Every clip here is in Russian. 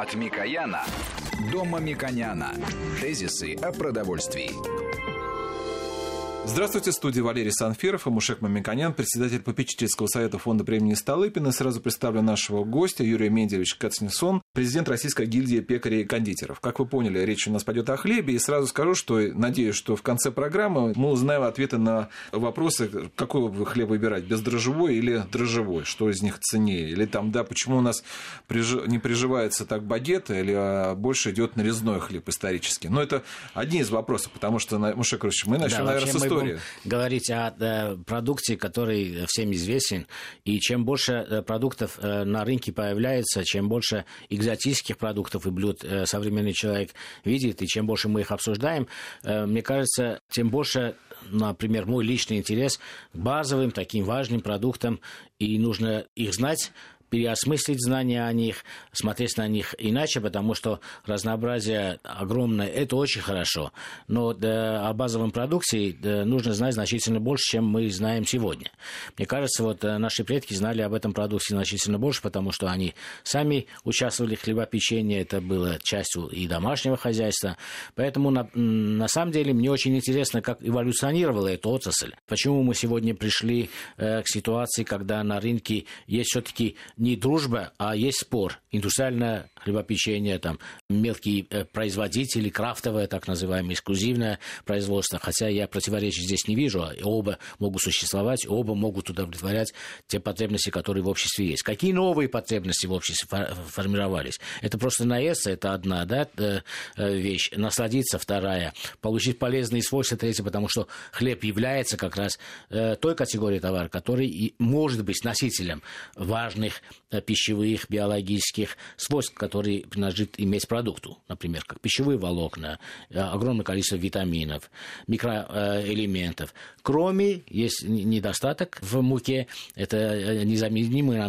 От Микояна до Мамиконяна. Тезисы о продовольствии. Здравствуйте, в студии Валерий Санфиров и Мушек Мамиконян, председатель попечительского совета фонда премии Столыпина. Сразу представлю нашего гостя Юрия Мендевич Кацнесон, президент Российской гильдии пекарей и кондитеров. Как вы поняли, речь у нас пойдет о хлебе. И сразу скажу, что надеюсь, что в конце программы мы узнаем ответы на вопросы, какой вы хлеб выбирать, бездрожжевой или дрожжевой, что из них ценнее. Или там, да, почему у нас не приживается так багет, или а, больше идет нарезной хлеб исторически. Но это одни из вопросов, потому что, Мушек Ильич, мы начнем, да, наверное, с истории говорить о э, продукте, который всем известен. И чем больше э, продуктов э, на рынке появляется, чем больше экзотических продуктов и блюд современный человек видит, и чем больше мы их обсуждаем, мне кажется, тем больше, например, мой личный интерес к базовым, таким важным продуктам, и нужно их знать, переосмыслить знания о них, смотреть на них иначе, потому что разнообразие огромное, это очень хорошо. Но да, о базовом продукте да, нужно знать значительно больше, чем мы знаем сегодня. Мне кажется, вот э, наши предки знали об этом продукте значительно больше, потому что они сами участвовали в хлебопечении, это было частью и домашнего хозяйства. Поэтому на, на самом деле мне очень интересно, как эволюционировала эта отрасль. Почему мы сегодня пришли э, к ситуации, когда на рынке есть все-таки не дружба, а есть спор. Индустриальное хлебопечение, там, мелкие э, производители, крафтовое, так называемое, эксклюзивное производство. Хотя я противоречий здесь не вижу. Оба могут существовать, оба могут удовлетворять те потребности, которые в обществе есть. Какие новые потребности в обществе формировались? Это просто наесться, это одна да, э, э, вещь. Насладиться, вторая. Получить полезные свойства, третья, потому что хлеб является как раз той категорией товара, который может быть носителем важных пищевых, биологических свойств, которые принадлежит иметь продукту. Например, как пищевые волокна, э, огромное количество витаминов, микроэлементов. Кроме, есть недостаток в муке, это э, незаменимые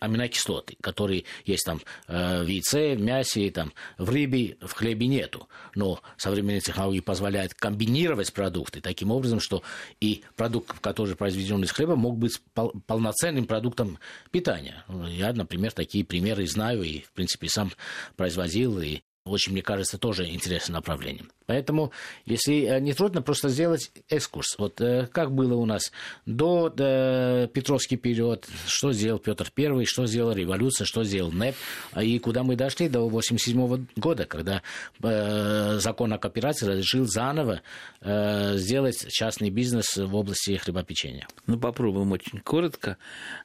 аминокислоты, которые есть там в яйце, в мясе, там, в рыбе, в хлебе нету. Но современные технологии позволяют комбинировать продукты таким образом, что и продукт, который произведен из хлеба, мог быть полноценным продуктом питания. Я, например, такие примеры знаю и, в принципе, сам производил, и очень, мне кажется, тоже интересным направлением. Поэтому, если э, не трудно, просто сделать экскурс. Вот э, как было у нас до э, Петровский период, что сделал Петр I, что сделала революция, что сделал НЭП, и куда мы дошли до 1987 года, когда э, закон о кооперации разрешил заново э, сделать частный бизнес в области хлебопечения. Ну, попробуем очень коротко.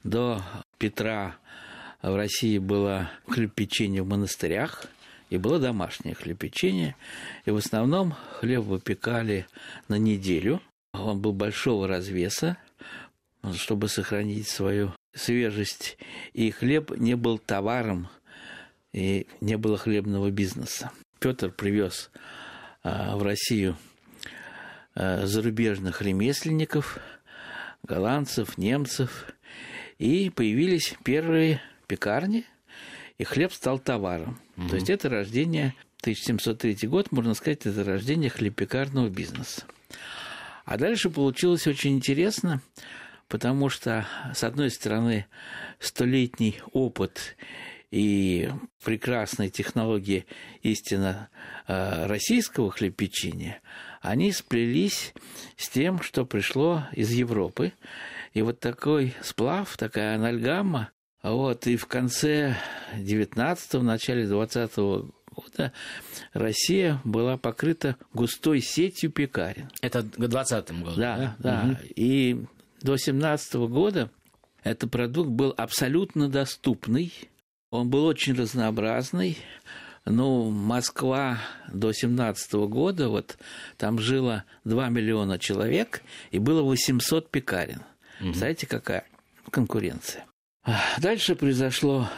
До Петра в России было хлеб-печенье в монастырях, и было домашнее хлеб-печенье. И в основном хлеб выпекали на неделю. Он был большого развеса, чтобы сохранить свою свежесть. И хлеб не был товаром, и не было хлебного бизнеса. Петр привез а, в Россию а, зарубежных ремесленников, голландцев, немцев, и появились первые пекарни, и хлеб стал товаром. Угу. То есть это рождение, 1703 год, можно сказать, это рождение хлебопекарного бизнеса. А дальше получилось очень интересно, потому что, с одной стороны, столетний опыт и прекрасные технологии истинно э, российского хлебопечения, они сплелись с тем, что пришло из Европы. И вот такой сплав, такая анальгама вот, и в конце 19-го, начале 20 года Россия была покрыта густой сетью пекарен. Это к 20-му году, да? Да, да. Угу. И до 17 -го года этот продукт был абсолютно доступный, он был очень разнообразный, ну, Москва до 17 года, вот там жило 2 миллиона человек, и было 800 пекарен. Угу. Представляете, какая конкуренция? Дальше произошло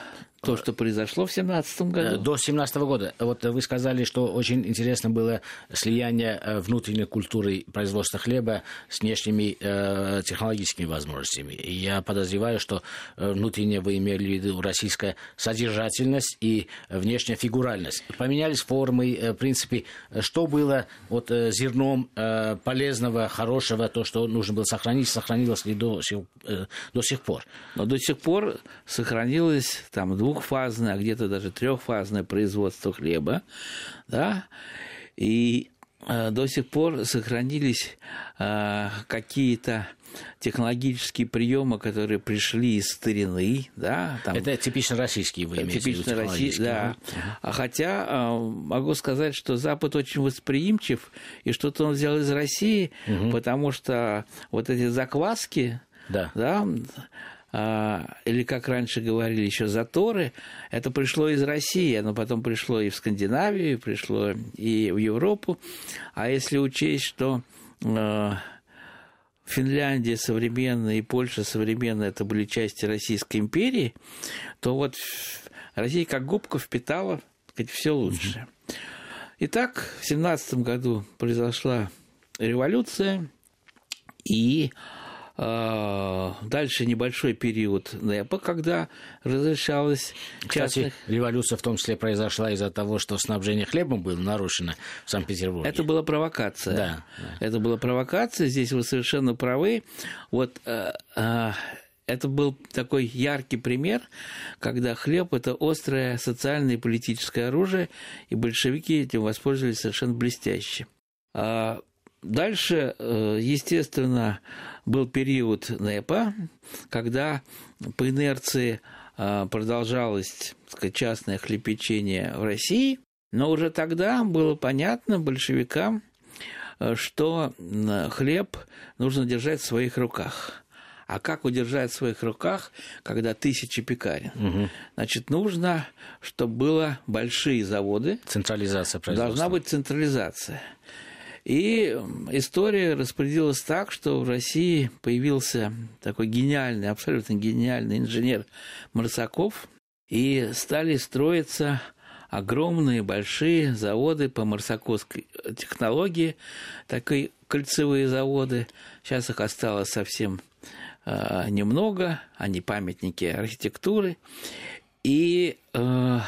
то, что произошло в 17 году? До 17 года. Вот вы сказали, что очень интересно было слияние э, внутренней культуры производства хлеба с внешними э, технологическими возможностями. И я подозреваю, что э, внутренне вы имели в виду российская содержательность и внешняя фигуральность. Поменялись формы, э, в принципе, что было вот э, зерном э, полезного, хорошего, то, что нужно было сохранить, сохранилось ли до, э, до сих пор? Но до сих пор сохранилось там двух двухфазное, а где-то даже трехфазное производство хлеба, да, и э, до сих пор сохранились э, какие-то технологические приемы, которые пришли из старины, да. Там, это типично российские, вы имеете Типично российские, да. Uh-huh. Хотя э, могу сказать, что Запад очень восприимчив, и что-то он взял из России, uh-huh. потому что вот эти закваски, да, да а, или как раньше говорили еще заторы, это пришло из России, оно потом пришло и в Скандинавию, пришло и в Европу. А если учесть, что а, Финляндия современная и Польша современная это были части Российской империи, то вот Россия как губка впитала сказать, все лучшее. Итак, в семнадцатом году произошла революция, и а, дальше небольшой период НЭПа, когда разрешалось Кстати, революция в том числе произошла из-за того, что снабжение хлебом было нарушено в Санкт-Петербурге. Это была провокация. Да. Это была провокация, здесь вы совершенно правы. Вот э, э, это был такой яркий пример, когда хлеб – это острое социальное и политическое оружие, и большевики этим воспользовались совершенно блестяще. А дальше, э, естественно, был период НЭПа, когда по инерции а, продолжалось сказать, частное хлебпечение в России, но уже тогда было понятно большевикам, э, что хлеб нужно держать в своих руках. А как удержать в своих руках, когда тысячи пекарен? Угу. Значит, нужно, чтобы было большие заводы. Централизация производства. Должна быть централизация. И история распорядилась так, что в России появился такой гениальный, абсолютно гениальный инженер Марсаков, и стали строиться огромные большие заводы по марсаковской технологии, такие кольцевые заводы. Сейчас их осталось совсем э, немного, они памятники архитектуры. И э,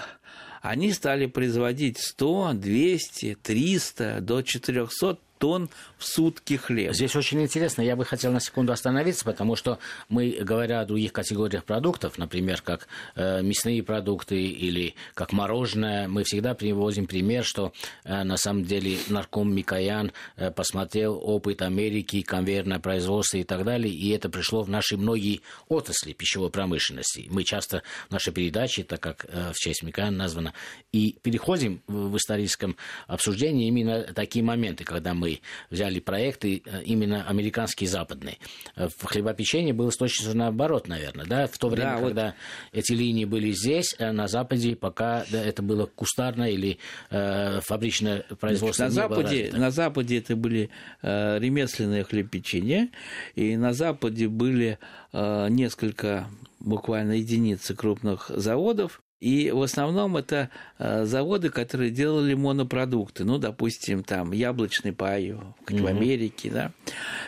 они стали производить 100, 200, 300, до 400 тонн в сутки хлеба. Здесь очень интересно. Я бы хотел на секунду остановиться, потому что мы, говоря о других категориях продуктов, например, как э, мясные продукты или как мороженое, мы всегда приводим пример, что э, на самом деле нарком Микоян э, посмотрел опыт Америки, конвейерное производство и так далее, и это пришло в наши многие отрасли пищевой промышленности. Мы часто в нашей передаче, так как э, в честь Микояна названо, и переходим в, в историческом обсуждении именно такие моменты, когда мы взяли взяли проекты э, именно американские западные. Э, в хлебопечении было точно наоборот, наверное, да, в то время, да, когда вот... эти линии были здесь, а на Западе пока да, это было кустарное или э, фабричное производство. на, Западе, на Западе это были э, ремесленные хлебопечения, и на Западе были э, несколько буквально единицы крупных заводов, и в основном это э, заводы, которые делали монопродукты. Ну, допустим, там яблочный пай, mm-hmm. в Америке, да.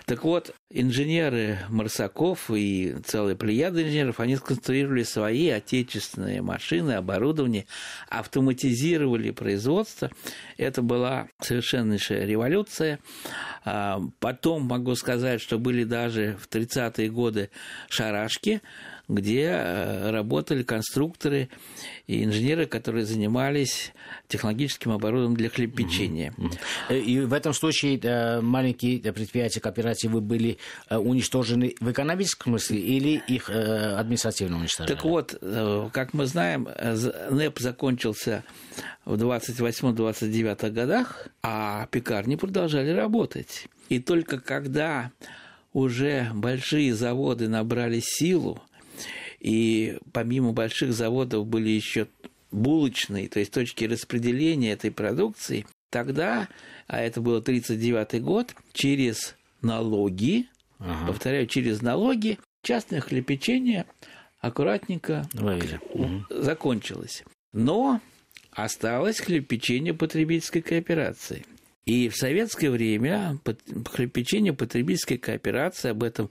Так вот, инженеры Марсаков и целая плеяда инженеров, они сконструировали свои отечественные машины, оборудование, автоматизировали производство. Это была совершеннейшая революция. А, потом могу сказать, что были даже в 30-е годы шарашки, где э, работали конструкторы и инженеры, которые занимались технологическим оборудованием для хлебопечения. Э, и в этом случае э, маленькие предприятия, кооперативы были уничтожены в экономическом смысле или их административно уничтожали? Так вот, как мы знаем, НЭП закончился в 28-29 годах, а пекарни продолжали работать. И только когда уже большие заводы набрали силу, и помимо больших заводов были еще булочные, то есть точки распределения этой продукции, тогда, а это был 1939 год, через налоги, ага. повторяю, через налоги, частное хлебопечение аккуратненько Вывели. закончилось. Но осталось хлебопечение потребительской кооперации. И в советское время хлебопечение потребительской кооперации, об этом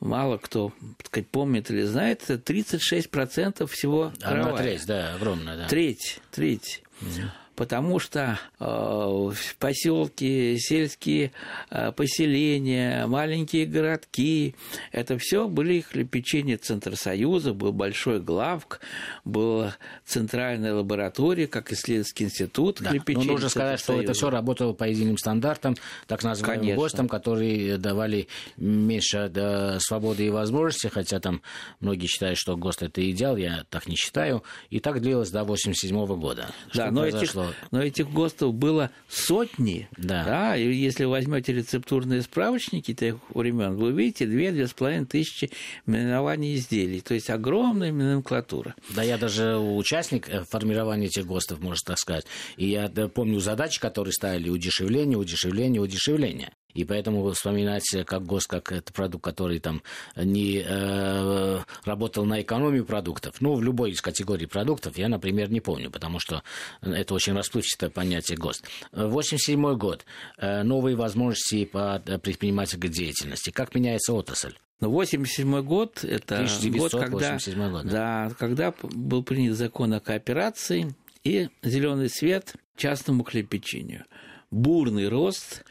мало кто так сказать, помнит или знает, это 36% всего Одна треть, да, огромная, да. Треть, треть. Угу. Потому что э, поселки, сельские э, поселения, маленькие городки, это все были хлебопечения Центра Союза, был большой главк, была центральная лаборатория, как исследовательский институт да. Но нужно сказать, что это все работало по единым стандартам, так называемым Конечно. ГОСТам, которые давали меньше да, свободы и возможностей, хотя там многие считают, что ГОСТ это идеал, я так не считаю. И так длилось до 1987 года. Да, но этих, но этих ГОСТов было сотни. Да. да. И если возьмете рецептурные справочники тех времен, вы увидите две-две с половиной тысячи наименований изделий. То есть огромная номенклатура. Да, я даже участник э, формирования этих ГОСТов, можно так сказать. И я помню задачи, которые ставили удешевление, удешевление, удешевление. И поэтому вспоминать как ГОСТ, как это продукт, который там не э, работал на экономию продуктов, ну, в любой из категорий продуктов, я, например, не помню, потому что это очень расплывчатое понятие ГОСТ. 87 год. Э, новые возможности по предпринимательской деятельности. Как меняется отрасль? 87 ну, год – это год, когда, год, да. Да, когда был принят закон о кооперации и зеленый свет частному хлебопечению. Бурный рост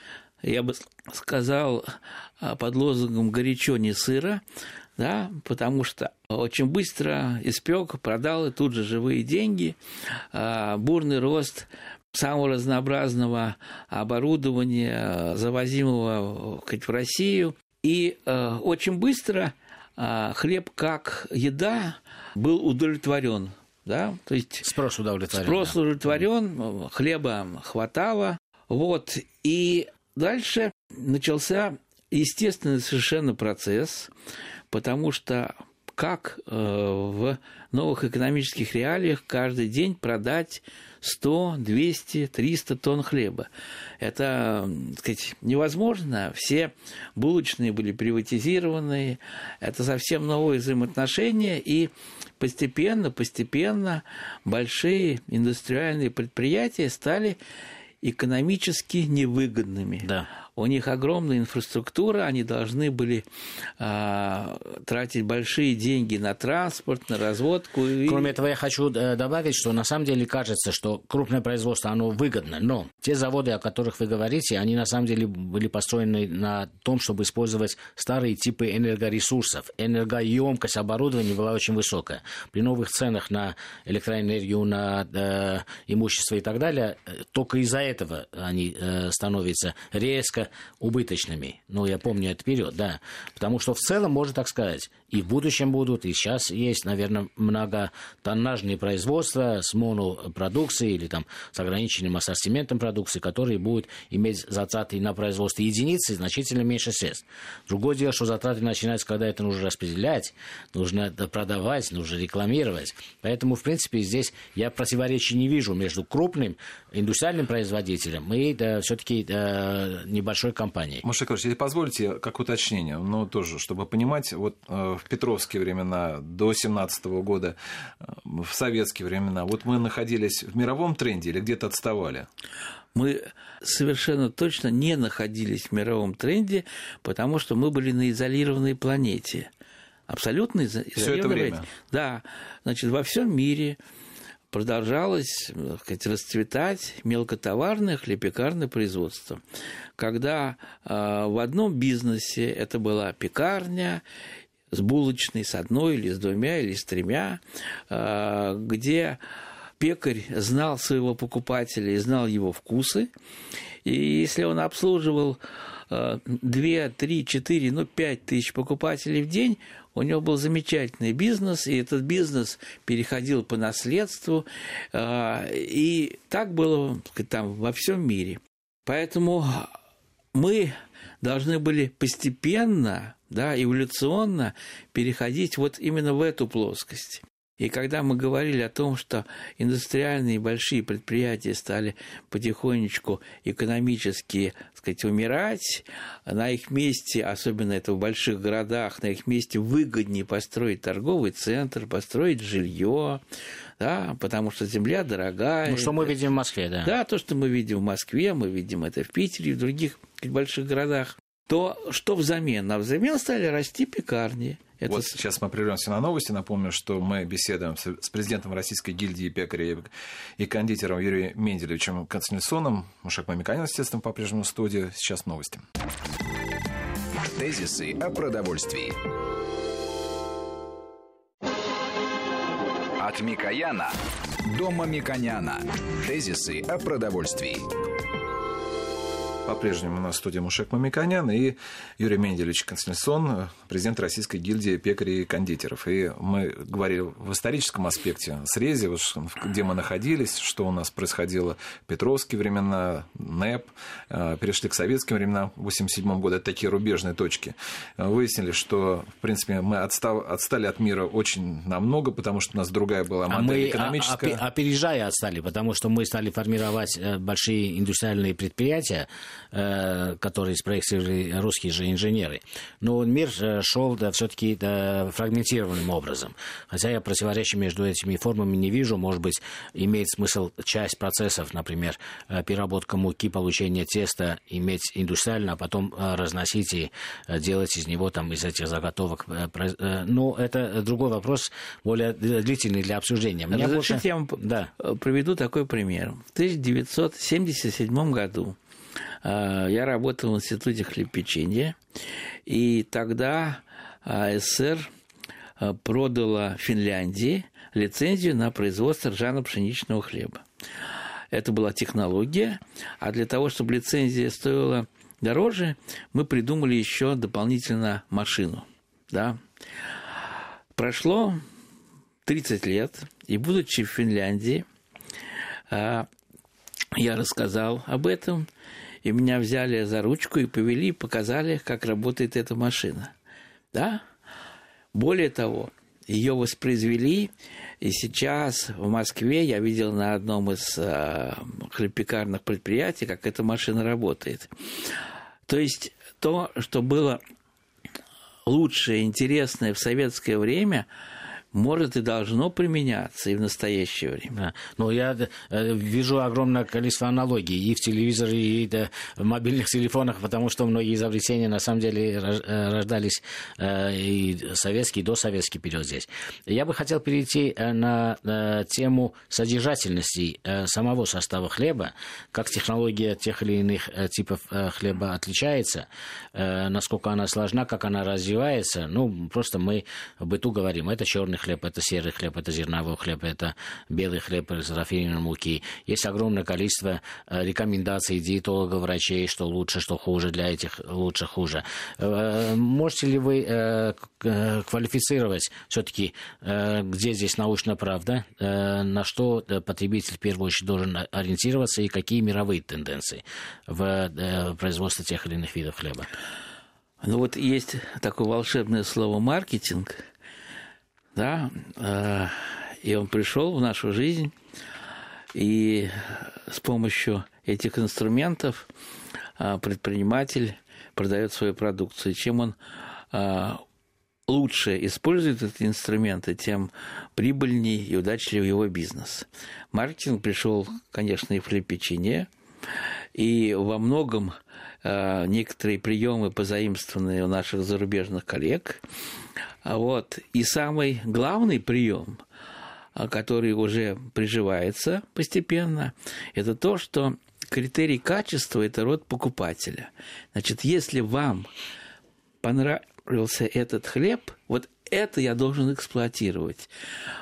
я бы сказал, а, под лозунгом «горячо, не сыро», да, потому что очень быстро испек, продал и тут же живые деньги, а, бурный рост самого разнообразного оборудования, завозимого в Россию. И а, очень быстро хлеб как еда был удовлетворен. Да? То есть спрос удовлетворен. Спрос удовлетворен, хлеба хватало. Вот. И Дальше начался естественный совершенно процесс, потому что как э, в новых экономических реалиях каждый день продать 100, 200, 300 тонн хлеба. Это, так сказать, невозможно. Все булочные были приватизированы. Это совсем новые взаимоотношения. И постепенно, постепенно большие индустриальные предприятия стали экономически невыгодными. Да у них огромная инфраструктура, они должны были а, тратить большие деньги на транспорт, на разводку. Кроме этого, я хочу э, добавить, что на самом деле кажется, что крупное производство, оно выгодно, но те заводы, о которых вы говорите, они на самом деле были построены на том, чтобы использовать старые типы энергоресурсов. Энергоемкость оборудования была очень высокая. При новых ценах на электроэнергию, на э, имущество и так далее, э, только из-за этого они э, становятся резко убыточными. Ну, я помню это вперед, да. Потому что в целом, можно так сказать, и в будущем будут, и сейчас есть, наверное, многотоннажные производства с монопродукцией или там с ограниченным ассортиментом продукции, которые будут иметь затраты на производство единицы значительно меньше средств. Другое дело, что затраты начинаются, когда это нужно распределять, нужно продавать, нужно рекламировать. Поэтому, в принципе, здесь я противоречий не вижу между крупным индустриальным производителем и да, все-таки да, небольшой компанией. Маша если позволите, как уточнение, но тоже, чтобы понимать, вот э, в петровские времена, до 17 года, в советские времена, вот мы находились в мировом тренде или где-то отставали? мы совершенно точно не находились в мировом тренде, потому что мы были на изолированной планете. Абсолютно изолированной. Все это время. Да. Значит, во всем мире продолжалось так сказать, расцветать мелкотоварное хлебекарное производство. Когда э, в одном бизнесе это была пекарня, с булочной, с одной или с двумя или с тремя, а, где пекарь знал своего покупателя и знал его вкусы. И если он обслуживал 2, 3, 4, ну 5 тысяч покупателей в день, у него был замечательный бизнес, и этот бизнес переходил по наследству, а, и так было там во всем мире. Поэтому мы должны были постепенно, да, эволюционно переходить вот именно в эту плоскость. И когда мы говорили о том, что индустриальные большие предприятия стали потихонечку экономически сказать, умирать, на их месте, особенно это в больших городах, на их месте выгоднее построить торговый центр, построить жилье, да, потому что земля дорогая. Ну, что мы видим в Москве, да. Да, то, что мы видим в Москве, мы видим это в Питере и в других больших городах. То что взамен? А взамен стали расти пекарни. Это... Вот сейчас мы прервемся на новости. Напомню, что мы беседуем с президентом Российской гильдии пекарей и кондитером Юрием Менделевичем Константиноном. Мушек Мамиканин, естественно, по-прежнему в студии. Сейчас новости. Тезисы о продовольствии. От Микояна до Мамиконяна. Тезисы о продовольствии. По-прежнему у нас в студии Мушек Мамиканян и Юрий Менделевич Константинсон, президент Российской гильдии пекарей и кондитеров. И мы говорили в историческом аспекте срезе, где мы находились, что у нас происходило в Петровские времена, НЭП, э, перешли к советским временам в 1987 году. Это такие рубежные точки. Выяснили, что, в принципе, мы отстав, отстали от мира очень намного, потому что у нас другая была модель а мы экономическая. Опережая отстали, потому что мы стали формировать э, большие индустриальные предприятия, Э, который спроектировали русские же инженеры. Но мир э, шел да, все-таки да, фрагментированным образом. Хотя я противоречия между этими формами не вижу. Может быть, имеет смысл часть процессов, например, э, переработка муки, получение теста, иметь индустриально, а потом разносить и делать из него там из этих заготовок. Но это другой вопрос, более длительный для обсуждения. Мне Разрешите, больше... я вам да. проведу такой пример. В 1977 году я работал в Институте хлебопечения, и тогда э, СССР э, продала Финляндии лицензию на производство ржано-пшеничного хлеба. Это была технология, а для того, чтобы лицензия стоила дороже, мы придумали еще дополнительно машину. Да? Прошло 30 лет, и будучи в Финляндии, я рассказал об этом, и меня взяли за ручку и повели, показали, как работает эта машина. Да? Более того, ее воспроизвели, и сейчас в Москве я видел на одном из э, хлебпекарных предприятий, как эта машина работает. То есть то, что было лучшее, интересное в советское время – может и должно применяться и в настоящее время. Но я э, вижу огромное количество аналогий и в телевизоре, и в мобильных телефонах, потому что многие изобретения на самом деле э, рождались э, и советский, и досоветский период здесь. Я бы хотел перейти на тему содержательности самого состава хлеба, как технология тех или иных типов хлеба отличается, насколько она сложна, как она развивается. Ну, просто мы в быту говорим, это черный хлеб, это серый хлеб, это зерновой хлеб, это белый хлеб из рафинированной муки. Есть огромное количество э, рекомендаций диетологов, врачей, что лучше, что хуже, для этих лучше, хуже. Э, можете ли вы э, квалифицировать все-таки, где здесь научная правда, на что потребитель в первую очередь должен ориентироваться и какие мировые тенденции в производстве тех или иных видов хлеба? Ну вот есть такое волшебное слово маркетинг – да, э, и он пришел в нашу жизнь, и с помощью этих инструментов э, предприниматель продает свою продукцию. Чем он э, лучше использует эти инструменты, тем прибыльнее и удачливее его бизнес. Маркетинг пришел, конечно, и в хлеб-печенье, и во многом некоторые приемы, позаимствованные у наших зарубежных коллег, а вот. И самый главный прием, а, который уже приживается постепенно, это то, что критерий качества – это род покупателя. Значит, если вам понравился этот хлеб, вот это я должен эксплуатировать.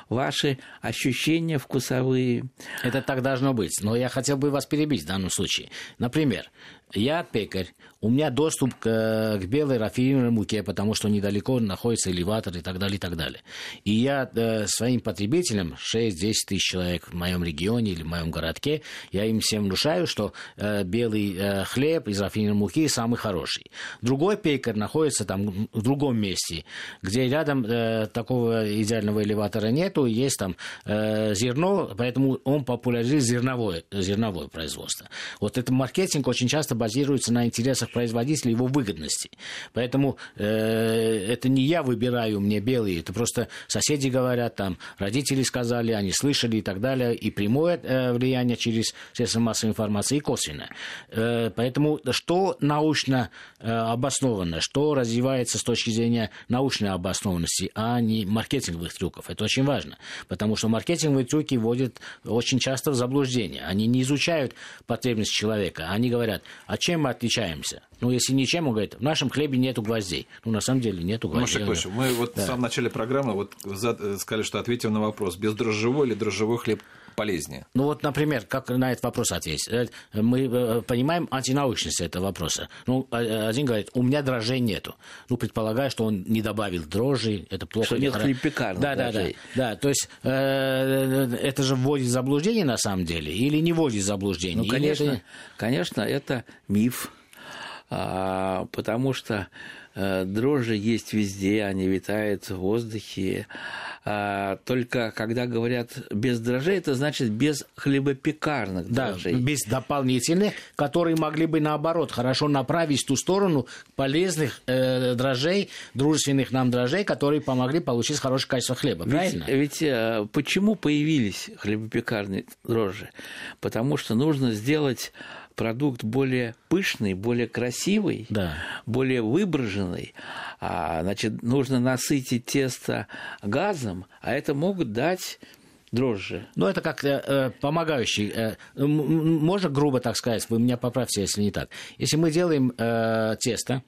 Ваши ощущения вкусовые. Это так должно быть. Но я хотел бы вас перебить в данном случае. Например, я пекарь, у меня доступ к, к белой рафинированной муке, потому что недалеко находится элеватор и так далее, и так далее. И я э, своим потребителям, 6-10 тысяч человек в моем регионе или в моем городке, я им всем внушаю, что э, белый э, хлеб из рафинированной муки самый хороший. Другой пекарь находится там в другом месте, где рядом э, такого идеального элеватора нету, есть там э, зерно, поэтому он популяризирует зерновое, зерновое производство. Вот этот маркетинг очень часто базируется на интересах производителя, его выгодности. Поэтому э, это не я выбираю, мне белые, это просто соседи говорят, там, родители сказали, они слышали и так далее, и прямое э, влияние через средства массовой информации, и косвенное. Э, поэтому что научно э, обосновано, что развивается с точки зрения научной обоснованности, а не маркетинговых трюков, это очень важно, потому что маркетинговые трюки вводят очень часто в заблуждение. Они не изучают потребности человека, они говорят, а чем мы отличаемся? Ну, если ничем, он говорит, в нашем хлебе нету гвоздей. Ну, на самом деле нету гвоздей. Маша мы вот да. в самом начале программы вот сказали, что ответим на вопрос, бездрожжевой или дрожжевой хлеб полезнее? Ну вот, например, как на этот вопрос ответить? Э, мы э, понимаем антинаучность этого вопроса. Ну, э, один говорит, у меня дрожжей нету. Ну, предполагаю, что он не добавил дрожжи, это плохо. Что нет хлеб-пекарных да, да, да, да. То есть э, это же вводит в заблуждение на самом деле или не вводит в заблуждение? Ну, конечно, это... конечно, это миф, а, потому что дрожжи есть везде, они витают в воздухе, а, только когда говорят без дрожжей, это значит без хлебопекарных дрожжей. Да, без дополнительных, которые могли бы наоборот хорошо направить в ту сторону полезных э, дрожжей, дружественных нам дрожжей, которые помогли получить хорошее качество хлеба. Ведь, правильно? Ведь э, почему появились хлебопекарные дрожжи? Потому что нужно сделать продукт более пышный, более красивый, да. более выброженный. А, значит, нужно насытить тесто газом, а это могут дать дрожжи. Ну, это как э, э помогающий. Э, можно грубо так сказать, вы меня поправьте, если не так. Если мы делаем э, тесто,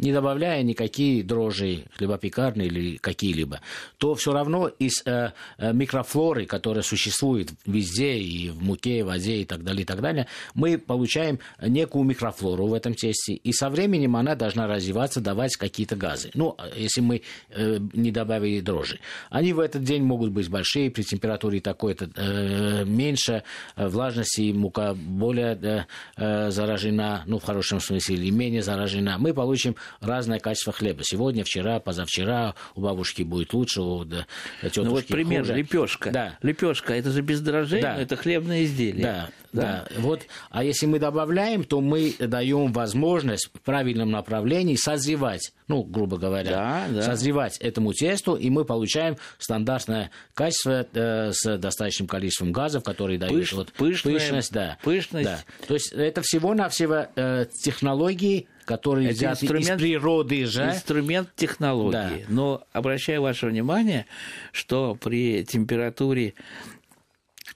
не добавляя никакие дрожжи хлебопекарные или какие-либо, то все равно из э, э, микрофлоры, которая существует везде, и в муке, и в воде, и так далее, и так далее, мы получаем некую микрофлору в этом тесте, и со временем она должна развиваться, давать какие-то газы. Ну, если мы э, не добавили дрожжи. Они в этот день могут быть большие, при температуре такой-то э, меньше, э, влажности мука более э, э, заражена, ну, в хорошем смысле, или менее заражена. Мы получим разное качество хлеба. Сегодня, вчера, позавчера у бабушки будет лучше, у да, тетушки Ну вот пример, хуже. лепешка. Да. Лепешка, это же без дрожжей, да. это хлебное изделие. Да, да, да. Вот, а если мы добавляем, то мы даем возможность в правильном направлении созревать, ну, грубо говоря, да, да. созревать этому тесту, и мы получаем стандартное качество э, с достаточным количеством газов, которые дают Пыш, вот, пышная, пышность. Да, пышность. Да. То есть это всего-навсего э, технологии, которые Это взяты инструмент, из природы же. Инструмент технологии. Да. Но обращаю ваше внимание, что при температуре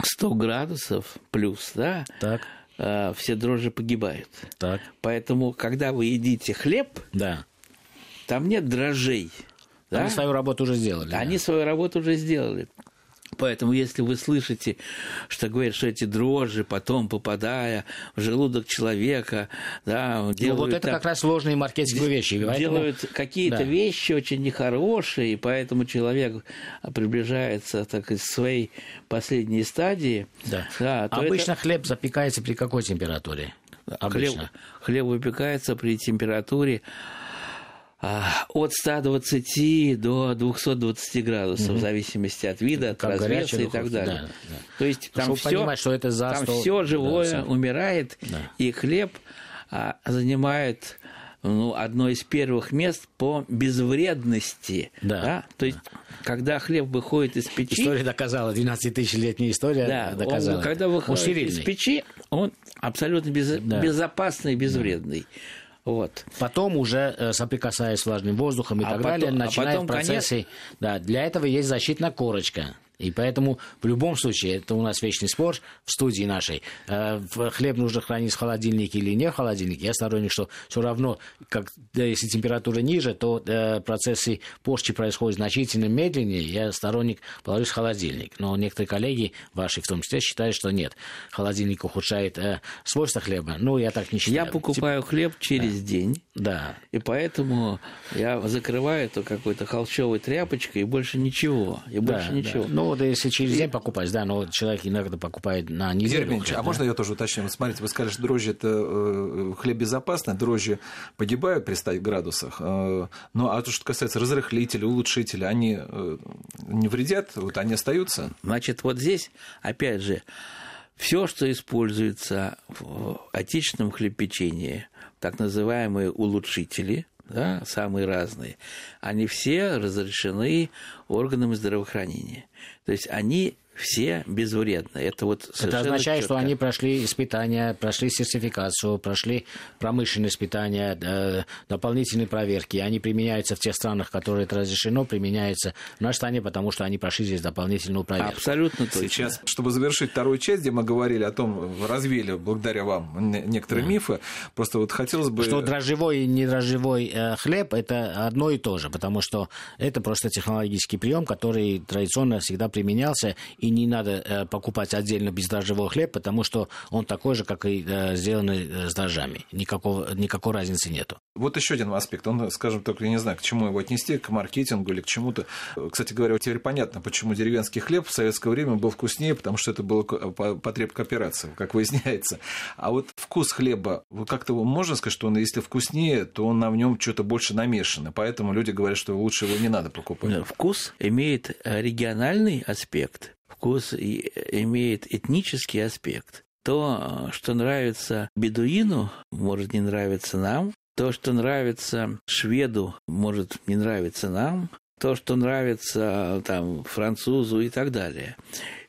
100 градусов плюс, да, так. Э, все дрожжи погибают. Так. Поэтому, когда вы едите хлеб, да. там нет дрожжей. Они да? свою работу уже сделали. Они да. свою работу уже сделали. Поэтому, если вы слышите, что говорят, что эти дрожжи, потом попадая в желудок человека, да, делают... Ну, вот это так, как раз сложные маркетинговые вещи. Делают поэтому... какие-то да. вещи очень нехорошие, и поэтому человек приближается так, к своей последней стадии. Да. Да, Обычно это... хлеб запекается при какой температуре? Обычно. Хлеб, хлеб выпекается при температуре от 120 до 220 градусов, угу. в зависимости от вида, от как развеса и так далее. Да, да. То есть там все, понимать, что это за 100... там все живое да, умирает, да. и хлеб а, занимает ну, одно из первых мест по безвредности. Да. да? То есть, да. когда хлеб выходит из печи... История доказала, 12-тысячелетняя история да, доказала. Он, когда выходит из печи, он абсолютно без, да. безопасный, безвредный. Да. Вот. Потом уже э, соприкасаясь с влажным воздухом и а так потом, далее, начинают а процессы. Конец... Да, для этого есть защитная корочка. И поэтому в любом случае, это у нас вечный спор в студии нашей, э, хлеб нужно хранить в холодильнике или не в холодильнике. Я сторонник, что все равно, как, если температура ниже, то э, процессы порчи происходят значительно медленнее. Я сторонник положить в холодильник. Но некоторые коллеги, ваши в том числе, считают, что нет. Холодильник ухудшает э, свойства хлеба. Ну, я так не считаю. Я покупаю Тип... хлеб через да. день. Да. И поэтому я закрываю это какой-то холщовой тряпочкой и больше ничего. И больше да, ничего. Да. Ну, вот если через день покупать, да, но человек иногда покупает на неделю. Игорь а да? можно я тоже уточню? Смотрите, вы сказали, что дрожжи это э, хлеб безопасный, дрожжи погибают при 100 градусах. Э, ну, а то, что касается разрыхлителей, улучшителей, они э, не вредят, вот они остаются? Значит, вот здесь, опять же, все, что используется в отечественном хлебопечении, так называемые улучшители, да, самые разные, они все разрешены органами здравоохранения. То есть они все безвредны. Это вот Это означает, четко. что они прошли испытания, прошли сертификацию, прошли промышленные испытания, дополнительные проверки. Они применяются в тех странах, которые это разрешено, применяются в нашей стране, потому что они прошли здесь дополнительную проверку. Абсолютно точно. Сейчас, чтобы завершить вторую часть, где мы говорили о том, развели благодаря вам некоторые да. мифы, просто вот хотелось бы... Что дрожжевой и недрожжевой э, хлеб – это одно и то же, потому что это просто технологический прием, который традиционно всегда применялся и не надо э, покупать отдельно бездрожжевой хлеб, потому что он такой же, как и э, сделанный э, с дрожжами. Никакого, никакой разницы нету. Вот еще один аспект. Он, скажем, только я не знаю, к чему его отнести, к маркетингу или к чему-то. Кстати говоря, теперь понятно, почему деревенский хлеб в советское время был вкуснее, потому что это было потреб кооперации, как выясняется. А вот вкус хлеба, вы как-то можно сказать, что он, если вкуснее, то он на нем что-то больше намешано, поэтому люди говорят, что лучше его не надо покупать. Вкус имеет региональный аспект, вкус имеет этнический аспект. То, что нравится бедуину, может не нравиться нам. То, что нравится шведу, может не нравиться нам. То, что нравится там, французу и так далее.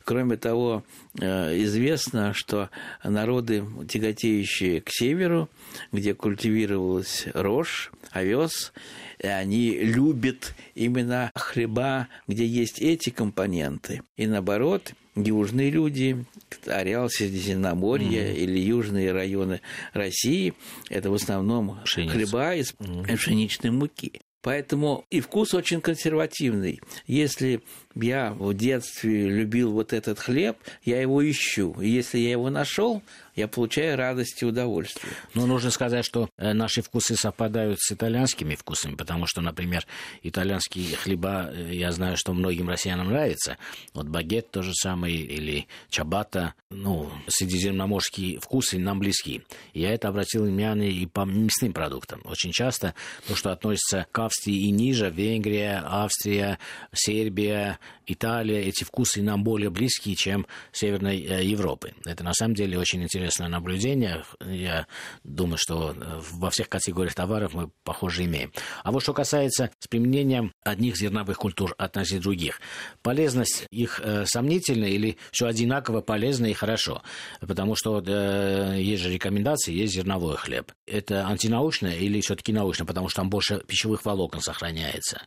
Кроме того, э, известно, что народы, тяготеющие к северу, где культивировалась рожь, овес, они любят именно хлеба, где есть эти компоненты. И наоборот, южные люди, ареал Средиземноморья mm-hmm. или южные районы России, это в основном Пшеница. хлеба из mm-hmm. пшеничной муки. Поэтому и вкус очень консервативный. Если я в детстве любил вот этот хлеб, я его ищу. И если я его нашел, я получаю радость и удовольствие. Ну, нужно сказать, что э, наши вкусы совпадают с итальянскими вкусами, потому что, например, итальянские хлеба, э, я знаю, что многим россиянам нравится. Вот багет то же самое, или чабата, ну, средиземноморские вкусы нам близки. Я это обратил внимание и по мясным продуктам. Очень часто то, что относится к Австрии и ниже, Венгрия, Австрия, Сербия, Италия, эти вкусы нам более близкие, чем Северной э, Европы. Это на самом деле очень интересное наблюдение. Я думаю, что э, во всех категориях товаров мы похоже имеем. А вот что касается с применением одних зерновых культур относительно других. Полезность их э, сомнительна или все одинаково полезно и хорошо? Потому что э, есть же рекомендации, есть зерновой хлеб. Это антинаучно или все-таки научно, потому что там больше пищевых волокон сохраняется.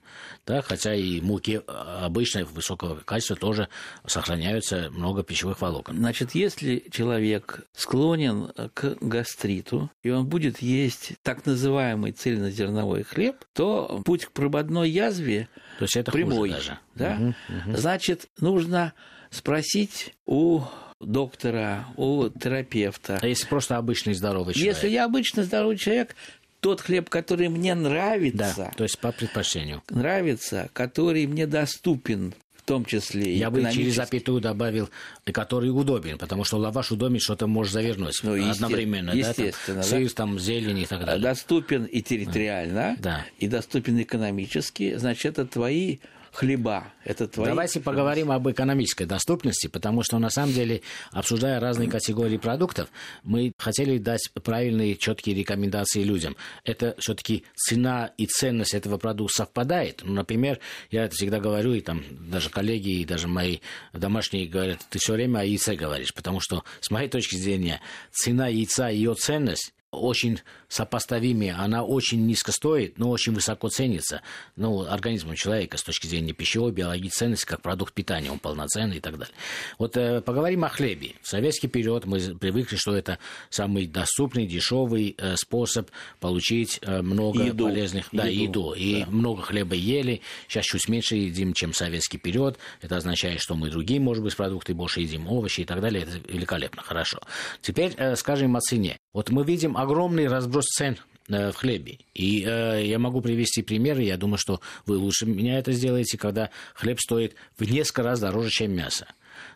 Да? Хотя и муки э, обычной высокого качества тоже сохраняются много пищевых волокон. Значит, если человек склонен к гастриту, и он будет есть так называемый цельнозерновой хлеб, то путь к прободной язве то есть это прямой. даже. Да? Угу, угу. Значит, нужно спросить у доктора, у терапевта. А если просто обычный здоровый человек? Если я обычный здоровый человек, тот хлеб, который мне нравится. Да, то есть по предпочтению. Нравится, который мне доступен том числе Я бы через запятую добавил, который удобен, потому что лаваш удобен, что-то можешь завернуть ну, одновременно. Естественно. Да, там, сыр, там, зелень и так далее. Доступен и территориально, да. и доступен экономически. Значит, это твои хлеба. Это твои... Давайте поговорим об экономической доступности, потому что на самом деле, обсуждая разные категории продуктов, мы хотели дать правильные, четкие рекомендации людям. Это все-таки цена и ценность этого продукта совпадает. Ну, например, я это всегда говорю, и там даже коллеги, и даже мои домашние говорят, ты все время о яйце говоришь, потому что, с моей точки зрения, цена яйца и ее ценность очень сопоставимее, она очень низко стоит, но очень высоко ценится ну, организмом человека с точки зрения пищевой, биологической ценности, как продукт питания, он полноценный и так далее. Вот э, поговорим о хлебе. В советский период мы привыкли, что это самый доступный, дешевый э, способ получить э, много еду. полезных... Да, еду. И да. много хлеба ели. Сейчас чуть меньше едим, чем в советский период. Это означает, что мы другие, может быть, продукты больше едим, овощи и так далее. Это великолепно, хорошо. Теперь э, скажем о цене. Вот мы видим огромный разброс цен э, в хлебе. И э, я могу привести примеры, я думаю, что вы лучше меня это сделаете, когда хлеб стоит в несколько раз дороже, чем мясо.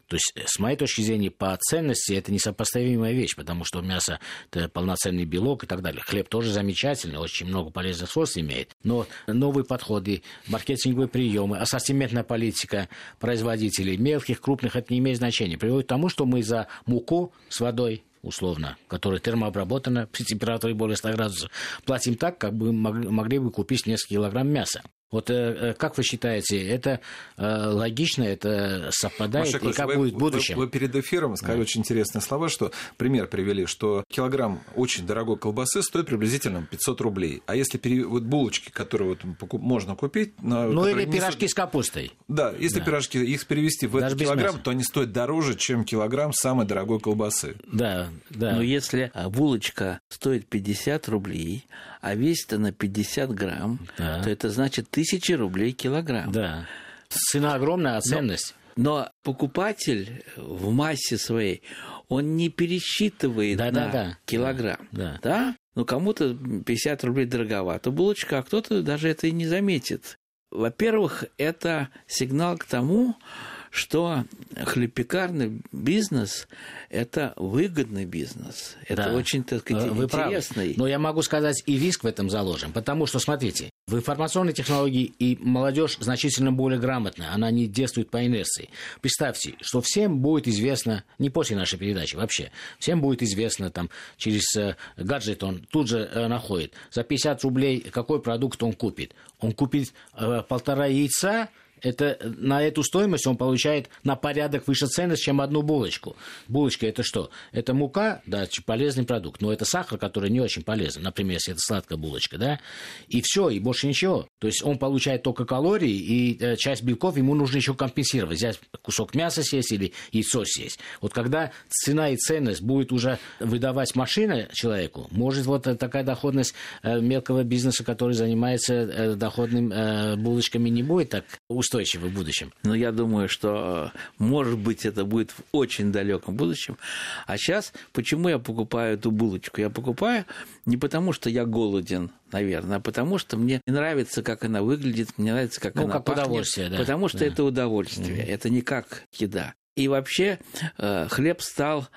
То есть, с моей точки зрения, по ценности это несопоставимая вещь, потому что мясо – это полноценный белок и так далее. Хлеб тоже замечательный, очень много полезных свойств имеет. Но новые подходы, маркетинговые приемы, ассортиментная политика производителей, мелких, крупных, это не имеет значения. Приводит к тому, что мы за муку с водой условно, которая термообработана при температуре более 100 градусов, платим так, как бы могли бы купить несколько килограмм мяса. Вот э, э, как вы считаете, это э, логично, это совпадает, Маша, и как вы, будет в будущем? Вы, вы перед эфиром сказали да. очень интересные слова, что пример привели, что килограмм очень дорогой колбасы стоит приблизительно 500 рублей. А если пере... вот булочки, которые вот можно купить... Ну или пирожки с капустой. Да, если да. пирожки, их перевести в Даже этот килограмм, то они стоят дороже, чем килограмм самой дорогой колбасы. Да, да. Но если а, булочка стоит 50 рублей, а весит она 50 грамм, да. то это значит тысячи рублей килограмм. Да. Цена огромная, а ценность. Но, но покупатель в массе своей, он не пересчитывает да, на да, да. килограмм. Да. да? Ну, кому-то 50 рублей дороговато булочка, а кто-то даже это и не заметит. Во-первых, это сигнал к тому, что хлебпекарный бизнес – это выгодный бизнес. Это да. очень, так сказать, Вы интересный. Правы. Но я могу сказать, и риск в этом заложен. Потому что, смотрите, в информационной технологии и молодежь значительно более грамотна. Она не действует по инерции. Представьте, что всем будет известно, не после нашей передачи вообще, всем будет известно там через э, гаджет он тут же э, находит. За 50 рублей какой продукт он купит? Он купит э, полтора яйца – это, на эту стоимость он получает на порядок выше ценность, чем одну булочку. Булочка это что? Это мука, да, полезный продукт, но это сахар, который не очень полезен. Например, если это сладкая булочка, да, и все, и больше ничего. То есть он получает только калории, и э, часть белков ему нужно еще компенсировать. Взять кусок мяса съесть или яйцо съесть. Вот когда цена и ценность будет уже выдавать машина человеку, может вот такая доходность э, мелкого бизнеса, который занимается э, доходным булочками, не будет так устойчивы в будущем? Ну, я думаю, что, может быть, это будет в очень далеком будущем. А сейчас, почему я покупаю эту булочку? Я покупаю не потому, что я голоден, наверное, а потому что мне нравится, как она выглядит, мне нравится, как ну, она как пахнет. удовольствие, да. Потому что да. это удовольствие, mm-hmm. это не как еда. И вообще э, хлеб стал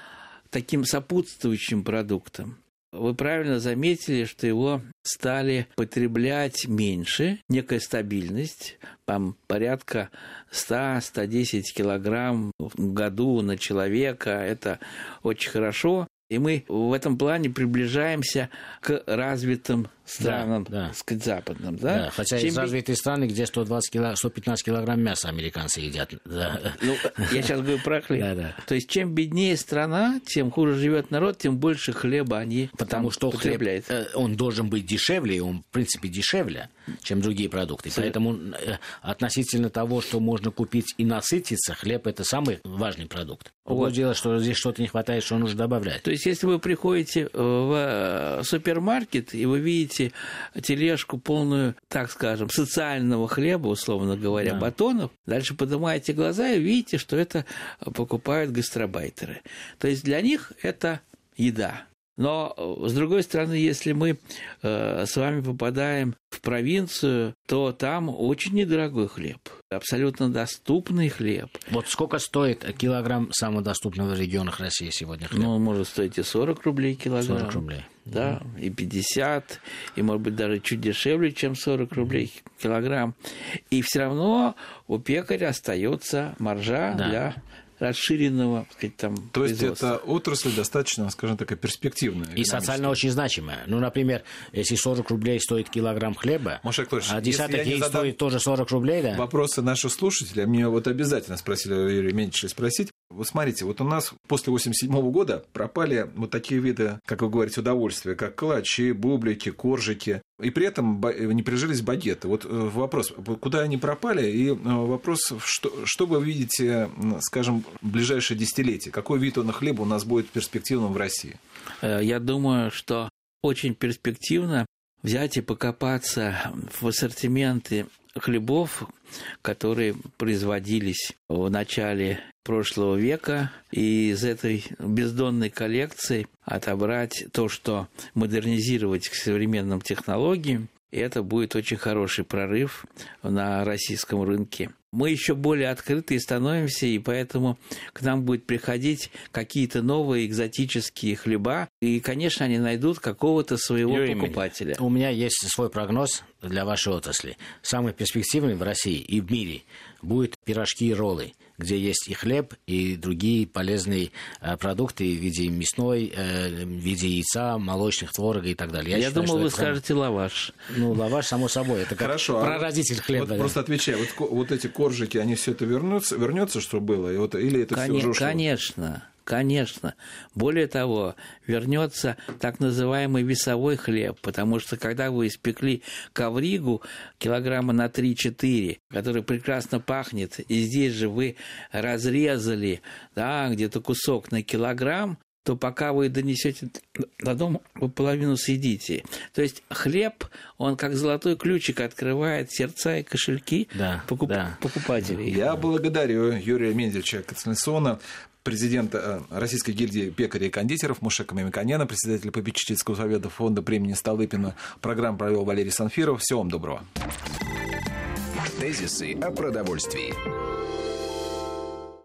таким сопутствующим продуктом. Вы правильно заметили, что его стали потреблять меньше, некая стабильность, там порядка 100-110 килограмм в году на человека, это очень хорошо. И мы в этом плане приближаемся к развитым странам, да, да. сказать, западным. Да? Да, хотя Чем... есть развитые страны, где 120 кило... 115 килограмм мяса американцы едят. Да. Ну, я сейчас говорю про хлеб. Да, да. То есть, чем беднее страна, тем хуже живет народ, тем больше хлеба они Потому что хлеб, э, он должен быть дешевле, он, в принципе, дешевле, чем другие продукты. С... Поэтому э, относительно того, что можно купить и насытиться, хлеб – это самый важный продукт. Вот. дело, что здесь что-то не хватает, что нужно добавлять. То есть, если вы приходите в супермаркет, и вы видите видите тележку полную, так скажем, социального хлеба, условно говоря, да. батонов, дальше поднимаете глаза и видите, что это покупают гастробайтеры. То есть для них это еда. Но, с другой стороны, если мы э, с вами попадаем в провинцию, то там очень недорогой хлеб, абсолютно доступный хлеб. Вот сколько стоит килограмм самого доступного в регионах России сегодня хлеб? Ну, может стоить и 40 рублей килограмм. 40 рублей. Да, mm. и 50, и, может быть, даже чуть дешевле, чем 40 рублей килограмм. И все равно у пекаря остается маржа да. для расширенного, сказать, там, То есть это отрасль достаточно, скажем так, перспективная. И социально очень значимая. Ну, например, если 40 рублей стоит килограмм хлеба, Маша а десяток яиц стоит тоже 40 рублей, да? Вопросы наших слушателей, а мне вот обязательно спросили Юрий Меньшевич спросить. Вот смотрите, вот у нас после 87 года пропали вот такие виды, как вы говорите, удовольствия, как калачи, бублики, коржики, и при этом не прижились багеты. Вот э, вопрос, куда они пропали, и э, вопрос, что, что вы видите, скажем, в ближайшее десятилетие? Какой вид на хлеба у нас будет перспективным в России? Э, я думаю, что очень перспективно взять и покопаться в ассортименты хлебов, которые производились в начале прошлого века, и из этой бездонной коллекции отобрать то, что модернизировать к современным технологиям, и это будет очень хороший прорыв на российском рынке. Мы еще более открытые становимся, и поэтому к нам будет приходить какие-то новые экзотические хлеба, и, конечно, они найдут какого-то своего Юрий покупателя. У меня есть свой прогноз для вашей отрасли. Самый перспективный в России и в мире будет пирожки и роллы где есть и хлеб, и другие полезные э, продукты в виде мясной, э, в виде яйца, молочных, творога и так далее. Я, Я считаю, думал, вы это... скажете лаваш. Ну, лаваш, само собой, это как Хорошо, а прародитель хлеба. Вот да. Просто отвечай, вот, вот эти коржики, они все это вернутся, вернется, что было, и вот, или это Кон- все уже ушло? Конечно. Конечно. Более того, вернется так называемый весовой хлеб, потому что когда вы испекли ковригу килограмма на 3-4, который прекрасно пахнет, и здесь же вы разрезали да, где-то кусок на килограмм, то пока вы донесете до дома, вы половину съедите. То есть хлеб, он как золотой ключик открывает сердца и кошельки да, покуп... да. покупателей. Я благодарю Юрия Менделевича Кацнесона, президента э, Российской гильдии пекарей и кондитеров Мушека Мамиканяна, председателя попечительского совета фонда премии Столыпина. Программу провел Валерий Санфиров. Всего вам доброго. Тезисы о продовольствии.